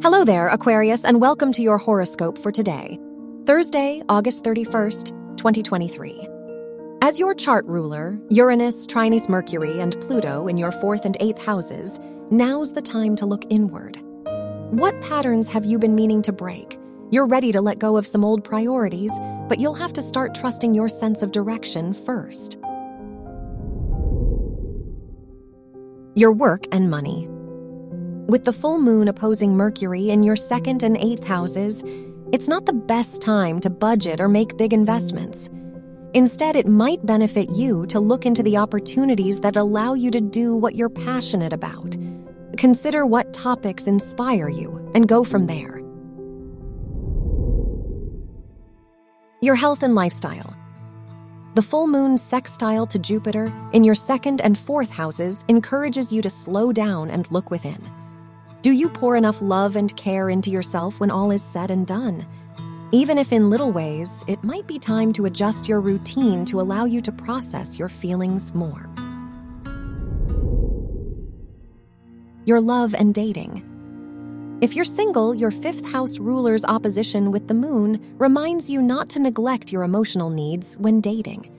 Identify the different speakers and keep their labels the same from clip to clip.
Speaker 1: Hello there, Aquarius, and welcome to your horoscope for today, Thursday, August 31st, 2023. As your chart ruler, Uranus, trines Mercury, and Pluto in your fourth and eighth houses, now's the time to look inward. What patterns have you been meaning to break? You're ready to let go of some old priorities, but you'll have to start trusting your sense of direction first. Your work and money. With the full moon opposing Mercury in your second and eighth houses, it's not the best time to budget or make big investments. Instead, it might benefit you to look into the opportunities that allow you to do what you're passionate about. Consider what topics inspire you and go from there. Your health and lifestyle. The full moon sextile to Jupiter in your second and fourth houses encourages you to slow down and look within. Do you pour enough love and care into yourself when all is said and done? Even if in little ways, it might be time to adjust your routine to allow you to process your feelings more. Your love and dating. If you're single, your fifth house ruler's opposition with the moon reminds you not to neglect your emotional needs when dating.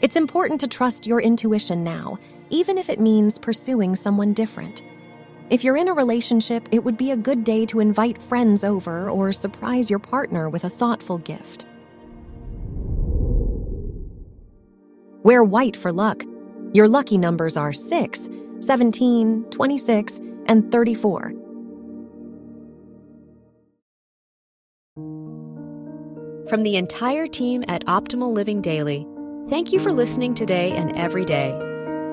Speaker 1: It's important to trust your intuition now, even if it means pursuing someone different. If you're in a relationship, it would be a good day to invite friends over or surprise your partner with a thoughtful gift. Wear white for luck. Your lucky numbers are 6, 17, 26, and 34.
Speaker 2: From the entire team at Optimal Living Daily, thank you for listening today and every day